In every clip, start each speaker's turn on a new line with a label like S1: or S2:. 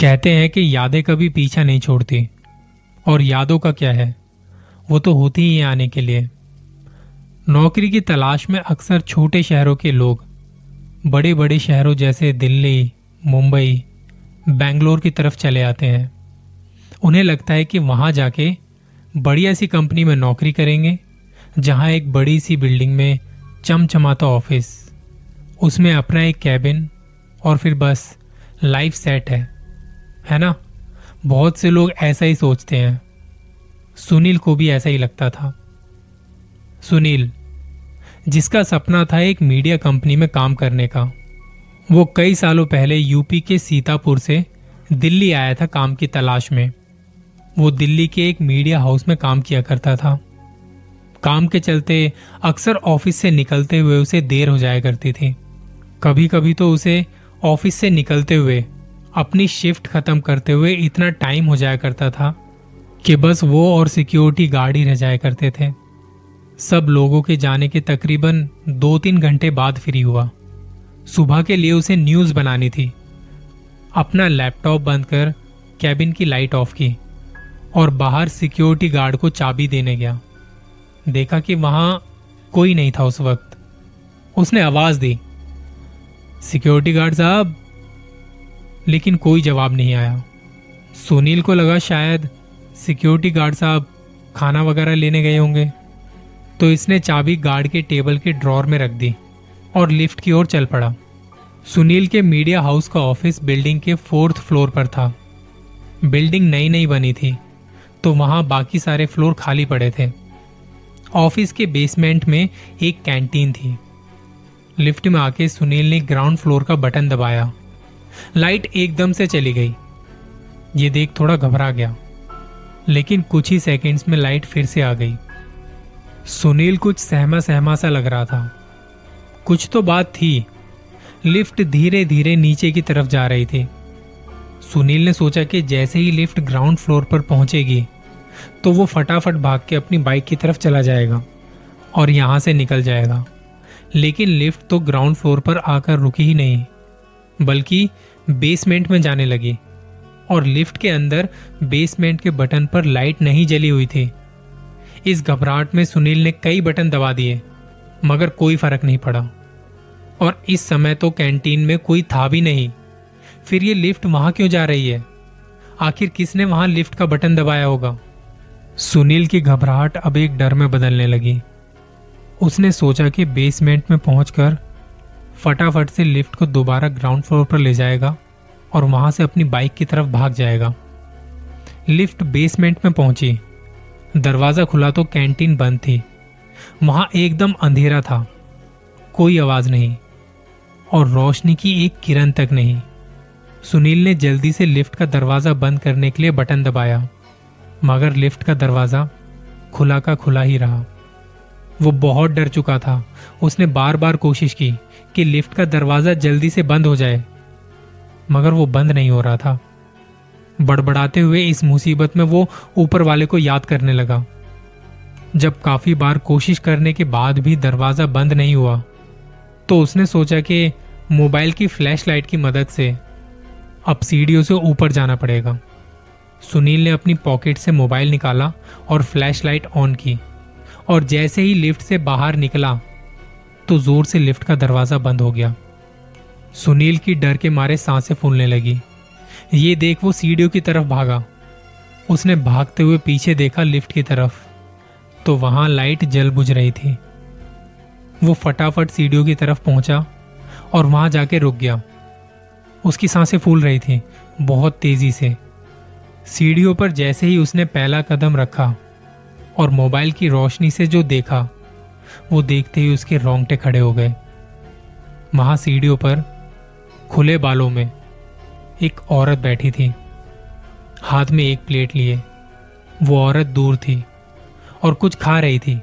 S1: कहते हैं कि यादें कभी पीछा नहीं छोड़ती। और यादों का क्या है? वो तो होती ही आने के लिए। नौकरी की तलाश में अक्सर छोटे शहरों के लोग बड़े बड़े शहरों जैसे दिल्ली, मुंबई, बेंगलोर की तरफ़ चले आते हैं। उन्हें लगता है कि वहाँ जाके बढ़िया सी कंपनी में नौकरी करेंगे, जहाँ एक बड़ी सी बिल्डिंग में चमचमाता ऑफ़िस, उसमें अपना एक कैबिन और फिर बस, लाइफ सेट है। है ना? बहुत से लोग ऐसा ही सोचते हैं। सुनील को भी ऐसा ही लगता था। सुनील, जिसका सपना था एक मीडिया कंपनी में काम करने का, वो कई सालों पहले यूपी के सीतापुर से दिल्ली आया था काम की तलाश में। वो दिल्ली के एक मीडिया हाउस में काम किया करता था। काम के चलते अक्सर ऑफ़िस से निकलते हुए उसे देर हो जाया करती थी। कभी कभी तो उसे ऑफ़िस से निकलते हुए अपनी शिफ्ट खत्म करते हुए इतना टाइम हो जाया करता था कि बस वो और सिक्योरिटी गार्ड ही रह जाया करते थे। सब लोगों के जाने के तकरीबन दो तीन घंटे बाद फ्री हुआ। सुबह के लिए उसे न्यूज़ बनानी थी। अपना लैपटॉप बंद कर कैबिन की लाइट ऑफ़ की और बाहर सिक्योरिटी गार्ड को चाबी देने गया। देखा कि वहाँ कोई नहीं था उस वक्त। उसने आवाज़ दी सिक्योरिटी गार्ड साहब लेकिन कोई जवाब नहीं आया। सुनील को लगा शायद सिक्योरिटी गार्ड साहब खाना वगैरह लेने गए होंगे। तो इसने चाबी गार्ड के टेबल के ड्रॉर में रख दी और लिफ्ट की ओर चल पड़ा। सुनील के मीडिया हाउस का ऑफ़िस बिल्डिंग के फोर्थ फ्लोर पर था। बिल्डिंग नई नई बनी थी तो वहाँ बाकी सारे फ्लोर खाली पड़े थे। ऑफ़िस के बेसमेंट में एक कैंटीन थी। लिफ्ट में आके सुनील ने ग्राउंड फ्लोर का बटन दबाया। लाइट एकदम से चली गई। ये देख थोड़ा घबरा गया, लेकिन कुछ ही सेकंड्स में लाइट फिर से आ गई। सुनील कुछ सहमा सहमा सा लग रहा था। कुछ तो बात थी। लिफ्ट धीरे धीरे नीचे की तरफ़ जा रही थी। सुनील ने सोचा कि जैसे ही लिफ्ट ग्राउंड फ्लोर पर पहुंचेगी तो वो फटाफट भाग के अपनी बाइक की तरफ़ चला जाएगा और यहाँ से निकल जाएगा। लेकिन लिफ्ट तो ग्राउंड फ्लोर पर आकर रुकी ही नहीं। बल्कि बेसमेंट में जाने लगी और लिफ्ट के अंदर बेसमेंट के बटन पर लाइट नहीं जली हुई थी। इस घबराहट में सुनील ने कई बटन दबा दिए, मगर कोई फ़र्क नहीं पड़ा। और इस समय तो कैंटीन में कोई था भी नहीं। फिर ये लिफ्ट वहाँ क्यों जा रही है? आखिर किसने वहाँ लिफ्ट का बटन दबाया होगा? सुनील की घबराहट अब एक डर में बदलने लगी। उसने सोचा कि बेसमेंट में पहुंचकर फटाफट से लिफ्ट को दोबारा ग्राउंड फ्लोर पर ले जाएगा और वहाँ से अपनी बाइक की तरफ़ भाग जाएगा। लिफ्ट बेसमेंट में पहुँची। दरवाज़ा खुला तो कैंटीन बंद थी। वहाँ एकदम अंधेरा था। कोई आवाज़ नहीं और रोशनी की एक किरण तक नहीं। सुनील ने जल्दी से लिफ्ट का दरवाज़ा बंद करने के लिए बटन दबाया, मगर लिफ्ट का दरवाज़ा खुला का खुला ही रहा। वो बहुत डर चुका था। उसने बार बार कोशिश की। कि लिफ्ट का दरवाज़ा जल्दी से बंद हो जाए। मगर वो बंद नहीं हो रहा था। बड़बड़ाते हुए इस मुसीबत में वो ऊपर वाले को याद करने लगा। जब काफ़ी बार कोशिश करने के बाद भी दरवाज़ा बंद नहीं हुआ तो उसने सोचा कि मोबाइल की फ्लैश लाइट की मदद से अब सीढ़ियों से ऊपर जाना पड़ेगा। सुनील ने अपनी पॉकेट से मोबाइल निकाला और फ्लैश लाइट ऑन की और जैसे ही लिफ्ट से बाहर निकला तो ज़ोर से लिफ्ट का दरवाज़ा बंद हो गया। सुनील की डर के मारे साँसें फूलने लगी। ये देख वो सीढ़ियों की तरफ़ भागा। उसने भागते हुए पीछे देखा लिफ्ट की तरफ़। तो वहाँ लाइट जल बुझ रही थी। वो फटाफट सीढ़ियों की तरफ़ पहुँचा और वहाँ जाके रुक गया। उसकी साँसें फूल रही थी, बहुत तेज़ी से। सीढ़ियों पर जैसे ही उसने पहला कदम रखा और मोबाइल की रोशनी से जो देखा वो देखते ही उसके रोंगटे खड़े हो गए। वहाँ सीढ़ियों पर, खुले बालों में, एक औरत बैठी थी। हाथ में एक प्लेट लिए। वो औरत दूर थी और कुछ खा रही थी।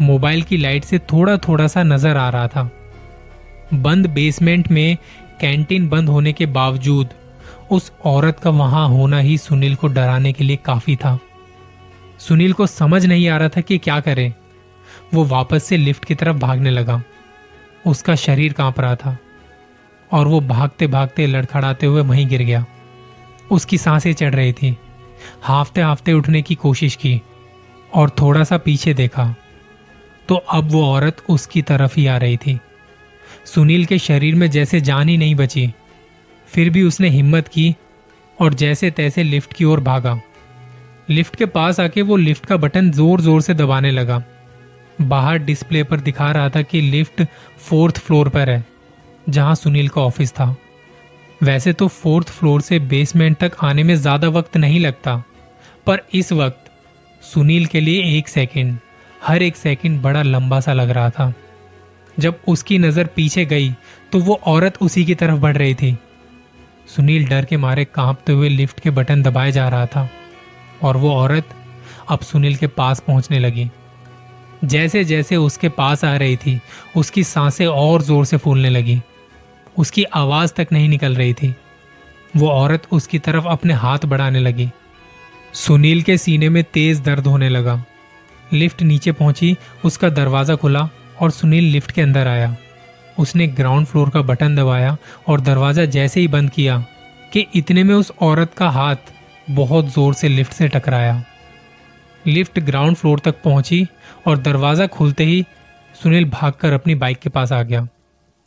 S1: मोबाइल की लाइट से थोड़ा थोड़ा सा नज़र आ रहा था। बंद बेसमेंट में कैंटीन बंद होने के बावजूद उस औरत का वहाँ होना ही सुनील को डराने के लिए काफ़ी था। सुनील को समझ नहीं आ रहा था कि क्या करे। वो वापस से लिफ्ट की तरफ़ भागने लगा। उसका शरीर काँप रहा था और वो भागते भागते लड़खड़ाते हुए वहीं गिर गया। उसकी साँसें चढ़ रही थी। हाफते हाफते उठने की कोशिश की और थोड़ा सा पीछे देखा तो अब वो औरत उसकी तरफ़ ही आ रही थी। सुनील के शरीर में जैसे जान ही नहीं बची। फिर भी उसने हिम्मत की और जैसे तैसे लिफ्ट की ओर भागा। लिफ्ट के पास आके वो लिफ्ट का बटन ज़ोर ज़ोर से दबाने लगा। बाहर डिस्प्ले पर दिखा रहा था कि लिफ्ट फोर्थ फ्लोर पर है, जहाँ सुनील का ऑफ़िस था। वैसे तो फोर्थ फ्लोर से बेसमेंट तक आने में ज़्यादा वक्त नहीं लगता, पर इस वक्त सुनील के लिए एक सेकंड हर एक सेकंड बड़ा लंबा सा लग रहा था। जब उसकी नज़र पीछे गई तो वो औरत उसी की तरफ़ बढ़ रही थी। सुनील डर के मारे कांपते हुए लिफ्ट के बटन दबाए जा रहा था, और वो औरत अब सुनील के पास पहुँचने लगी। जैसे जैसे उसके पास आ रही थी, उसकी साँसें और ज़ोर से फूलने लगी। उसकी आवाज़ तक नहीं निकल रही थी। वो औरत उसकी तरफ़ अपने हाथ बढ़ाने लगी। सुनील के सीने में तेज दर्द होने लगा। लिफ्ट नीचे पहुँची, उसका दरवाज़ा खुला और सुनील लिफ्ट के अंदर आया। उसने ग्राउंड फ्लोर का बटन दबाया और दरवाज़ा जैसे ही बंद किया कि इतने में उस औरत का हाथ बहुत ज़ोर से लिफ्ट से टकराया। लिफ्ट ग्राउंड फ्लोर तक पहुँची और दरवाज़ा खुलते ही सुनील भागकर अपनी बाइक के पास आ गया।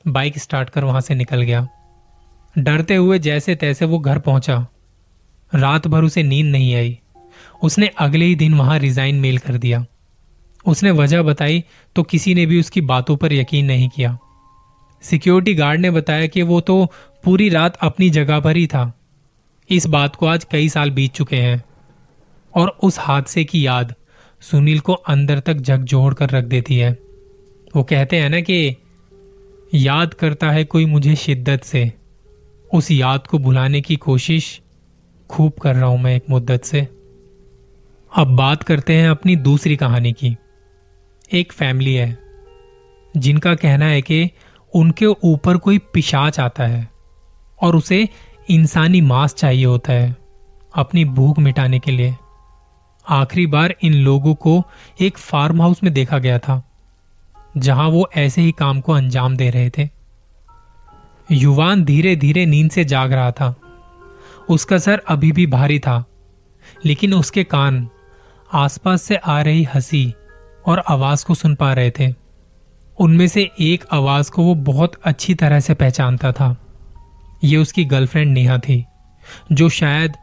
S1: बाइक स्टार्ट कर वहाँ से निकल गया। डरते हुए जैसे तैसे वो घर पहुँचा। रात भर उसे नींद नहीं आई। उसने अगले ही दिन वहाँ रिजाइन मेल कर दिया। उसने वजह बताई तो किसी ने भी उसकी बातों पर यकीन नहीं किया। सिक्योरिटी गार्ड ने बताया कि वो तो पूरी रात अपनी जगह पर ही था। इस बात को आज कई साल बीत चुके हैं। और उस हादसे की याद सुनील को अंदर तक झकझोड़ कर रख देती है। वो कहते हैं ना कि, याद करता है कोई मुझे शिद्दत से। उस याद को भुलाने की कोशिश खूब कर रहा हूँ मैं एक मुद्दत से। अब बात करते हैं अपनी दूसरी कहानी की। एक फैमिली है, जिनका कहना है कि उनके ऊपर कोई पिशाच आता है और उसे इंसानी मांस चाहिए होता है अपनी भूख मिटाने के लिए। आखिरी बार इन लोगों को एक फार्म हाउस में देखा गया था, जहाँ वो ऐसे ही काम को अंजाम दे रहे थे। युवान धीरे धीरे नींद से जाग रहा था। उसका सर अभी भी भारी था, लेकिन उसके कान आसपास से आ रही हँसी और आवाज़ को सुन पा रहे थे। उनमें से एक आवाज़ को वो बहुत अच्छी तरह से पहचानता था। ये उसकी गर्लफ्रेंड नेहा थी, जो शायद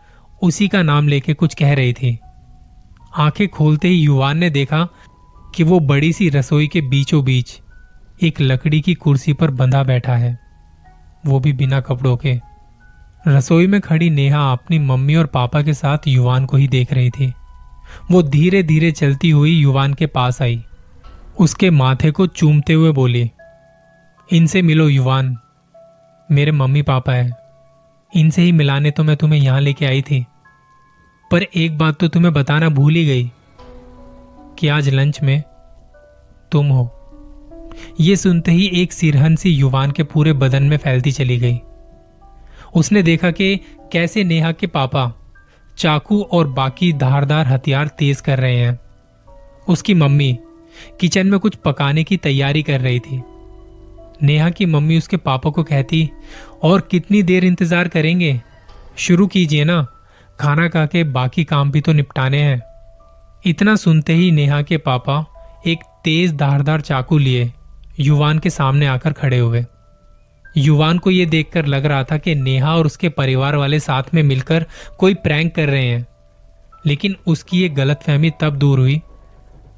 S1: उसी का नाम लेके कुछ कह रही थी। आँखें खोलते ही युवान ने देखा कि वो बड़ी सी रसोई के बीचों बीच एक लकड़ी की कुर्सी पर बंधा बैठा है। वो भी बिना कपड़ों के। रसोई में खड़ी नेहा अपनी मम्मी और पापा के साथ युवान को ही देख रही थी। वो धीरे धीरे चलती हुई युवान के पास आई। उसके माथे को चूमते हुए बोली, इनसे मिलो युवान। मेरे मम्मी पापा है। इनसे ही मिलाने तो मैं तुम्हें यहाँ लेके आई थी। पर एक बात तो तुम्हें बताना भूल ही गई कि आज लंच में तुम हो। यह सुनते ही एक सिरहन सी युवान के पूरे बदन में फैलती चली गई। उसने देखा कि कैसे नेहा के पापा, चाकू और बाकी धारदार हथियार तेज कर रहे हैं। उसकी मम्मी किचन में कुछ पकाने की तैयारी कर रही थी। नेहा की मम्मी उसके पापा को कहती, और कितनी देर इंतज़ार करेंगे? शुरू कीजिए ना। खाना खा के बाकी काम भी तो निपटाने हैं। इतना सुनते ही नेहा के पापा एक तेज धारदार चाकू लिए युवान के सामने आकर खड़े हुए। युवान को यह देखकर लग रहा था कि नेहा और उसके परिवार वाले साथ में मिलकर कोई प्रैंक कर रहे हैं। लेकिन उसकी ये गलतफहमी तब दूर हुई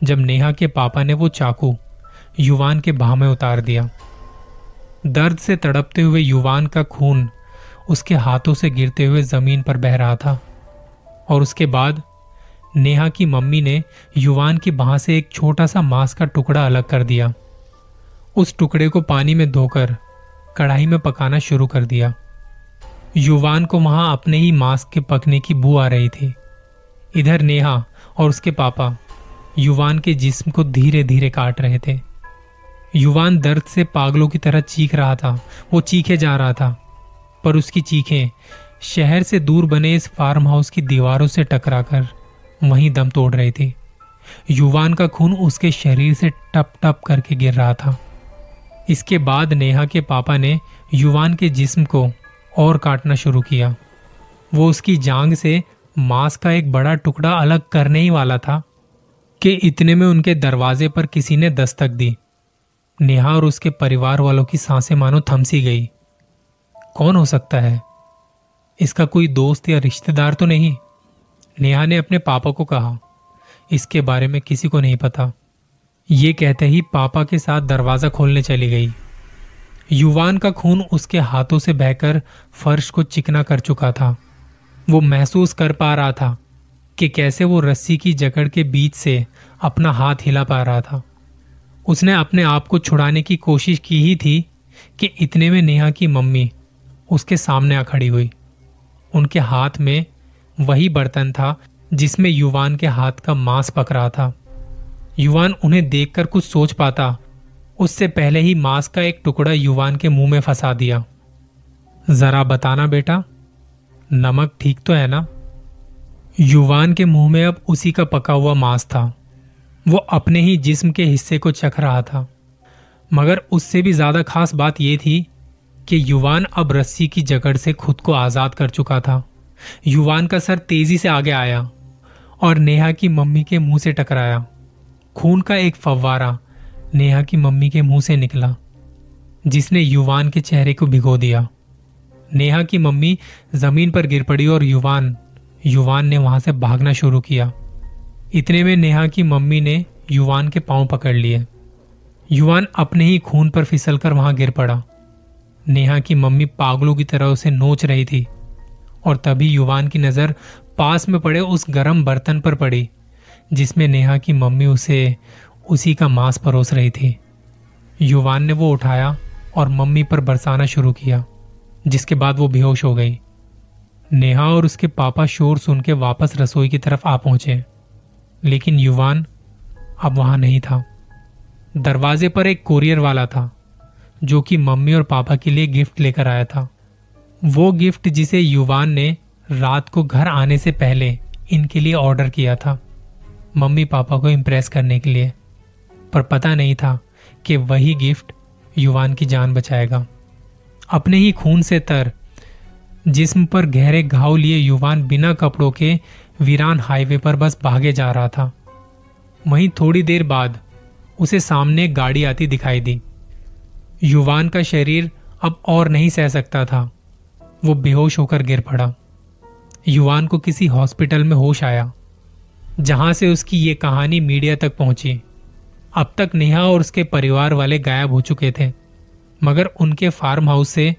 S1: जब नेहा के पापा ने वो चाकू युवान के भाव में उतार दिया। दर्द से तड़पते हुए युवान का खून उसके हाथों से गिरते हुए ज़मीन पर बह रहा था। और उसके बाद नेहा की मम्मी ने युवान की बाह से एक छोटा सा मांस का टुकड़ा अलग कर दिया। उस टुकड़े को पानी में धोकर कढ़ाई में पकाना शुरू कर दिया। युवान को वहाँ अपने ही मांस के पकने की बू आ रही थी। इधर नेहा और उसके पापा युवान के जिस्म को धीरे धीरे काट रहे थे। युवान दर्द से पागलों की तरह चीख रहा था, वो चीखे जा रहा था, पर उसकी चीखें शहर से दूर बने इस फार्म हाउस की दीवारों से टकराकर वहीं दम तोड़ रही थी। युवान का खून उसके शरीर से टप टप करके गिर रहा था। इसके बाद नेहा के पापा ने युवान के जिस्म को और काटना शुरू किया। वो उसकी जांग से मांस का एक बड़ा टुकड़ा अलग करने ही वाला था कि इतने में उनके दरवाजे पर किसी ने दस्तक दी। नेहा और उसके परिवार वालों की साँसें मानो थमसी गई। कौन हो सकता है? इसका कोई दोस्त या रिश्तेदार तो नहीं? नेहा ने अपने पापा को कहा। इसके बारे में किसी को नहीं पता। ये कहते ही पापा के साथ दरवाज़ा खोलने चली गई। युवान का खून उसके हाथों से बहकर फर्श को चिकना कर चुका था। वो महसूस कर पा रहा था कि कैसे वो रस्सी की जकड़ के बीच से अपना हाथ हिला पा रहा था। उसने अपने आप को छुड़ाने की कोशिश की ही थी कि इतने में नेहा की मम्मी उसके सामने आ खड़ी हुई। उनके हाथ में वही बर्तन था, जिसमें युवान के हाथ का मांस पक रहा था। युवान उन्हें देखकर कुछ सोच पाता। उससे पहले ही मांस का एक टुकड़ा युवान के मुँह में फंसा दिया। जरा बताना बेटा, नमक ठीक तो है ना? युवान के मुँह में अब उसी का पका हुआ मांस था। वो अपने ही जिस्म के हिस्से को चख रहा था। मगर उससे भी ज़्यादा खास बात यह थी कि युवान अब रस्सी की जकड़ से खुद को आज़ाद कर चुका था। युवान का सर तेज़ी से आगे आया और नेहा की मम्मी के मुँह से टकराया। खून का एक फव्वारा नेहा की मम्मी के मुँह से निकला, जिसने युवान के चेहरे को भिगो दिया। नेहा की मम्मी ज़मीन पर गिर पड़ी और युवान युवान ने वहाँ से भागना शुरू किया। इतने में नेहा की मम्मी ने युवान के पाँव पकड़ लिए। युवान अपने ही खून पर फिसलकर वहाँ गिर पड़ा। नेहा की मम्मी पागलों की तरह उसे नोच रही थी और तभी युवान की नज़र पास में पड़े उस गर्म बर्तन पर पड़ी, जिसमें नेहा की मम्मी उसे उसी का मांस परोस रही थी। युवान ने वो उठाया और मम्मी पर बरसाना शुरू किया, जिसके बाद वो बेहोश हो गई। नेहा और उसके पापा शोर सुन के वापस रसोई की तरफ़ आ पहुँचे, लेकिन युवान अब वहाँ नहीं था। दरवाजे पर एक कोरियर वाला था जो कि मम्मी और पापा के लिए गिफ्ट लेकर आया था। वो गिफ्ट जिसे युवान ने रात को घर आने से पहले इनके लिए ऑर्डर किया था, मम्मी पापा को इम्प्रेस करने के लिए। पर पता नहीं था कि वही गिफ्ट युवान की जान बचाएगा। अपने ही खून से तर, जिस्म पर गहरे घाव लिए युवान बिना कपड़ों के वीरान हाईवे पर बस भागे जा रहा था। वहीं थोड़ी देर बाद उसे सामने गाड़ी आती दिखाई दी। युवान का शरीर अब और नहीं सह सकता था। वो बेहोश होकर गिर पड़ा। युवान को किसी हॉस्पिटल में होश आया, जहाँ से उसकी ये कहानी मीडिया तक पहुँची। अब तक नेहा और उसके परिवार वाले गायब हो चुके थे, मगर उनके फार्म हाउस से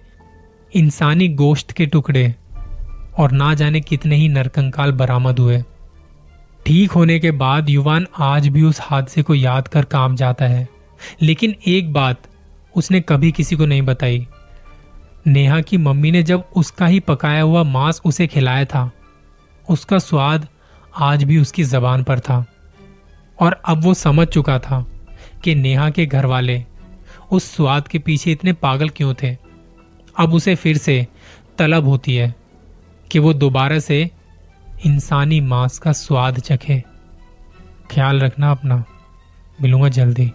S1: इंसानी गोश्त के टुकड़े और ना जाने कितने ही नरकंकाल बरामद हुए। ठीक होने के बाद युवान आज भी उस हादसे को याद कर काम जाता है। लेकिन एक बात उसने कभी किसी को नहीं बताई। नेहा की मम्मी ने जब उसका ही पकाया हुआ मांस उसे खिलाया था, उसका स्वाद आज भी उसकी जबान पर था। और अब वो समझ चुका था कि नेहा के घर वाले उस स्वाद के पीछे इतने पागल क्यों थे। अब उसे फिर से तलब होती है कि वो दोबारा से इंसानी मांस का स्वाद चखे। ख्याल रखना अपना। मिलूँगा जल्दी।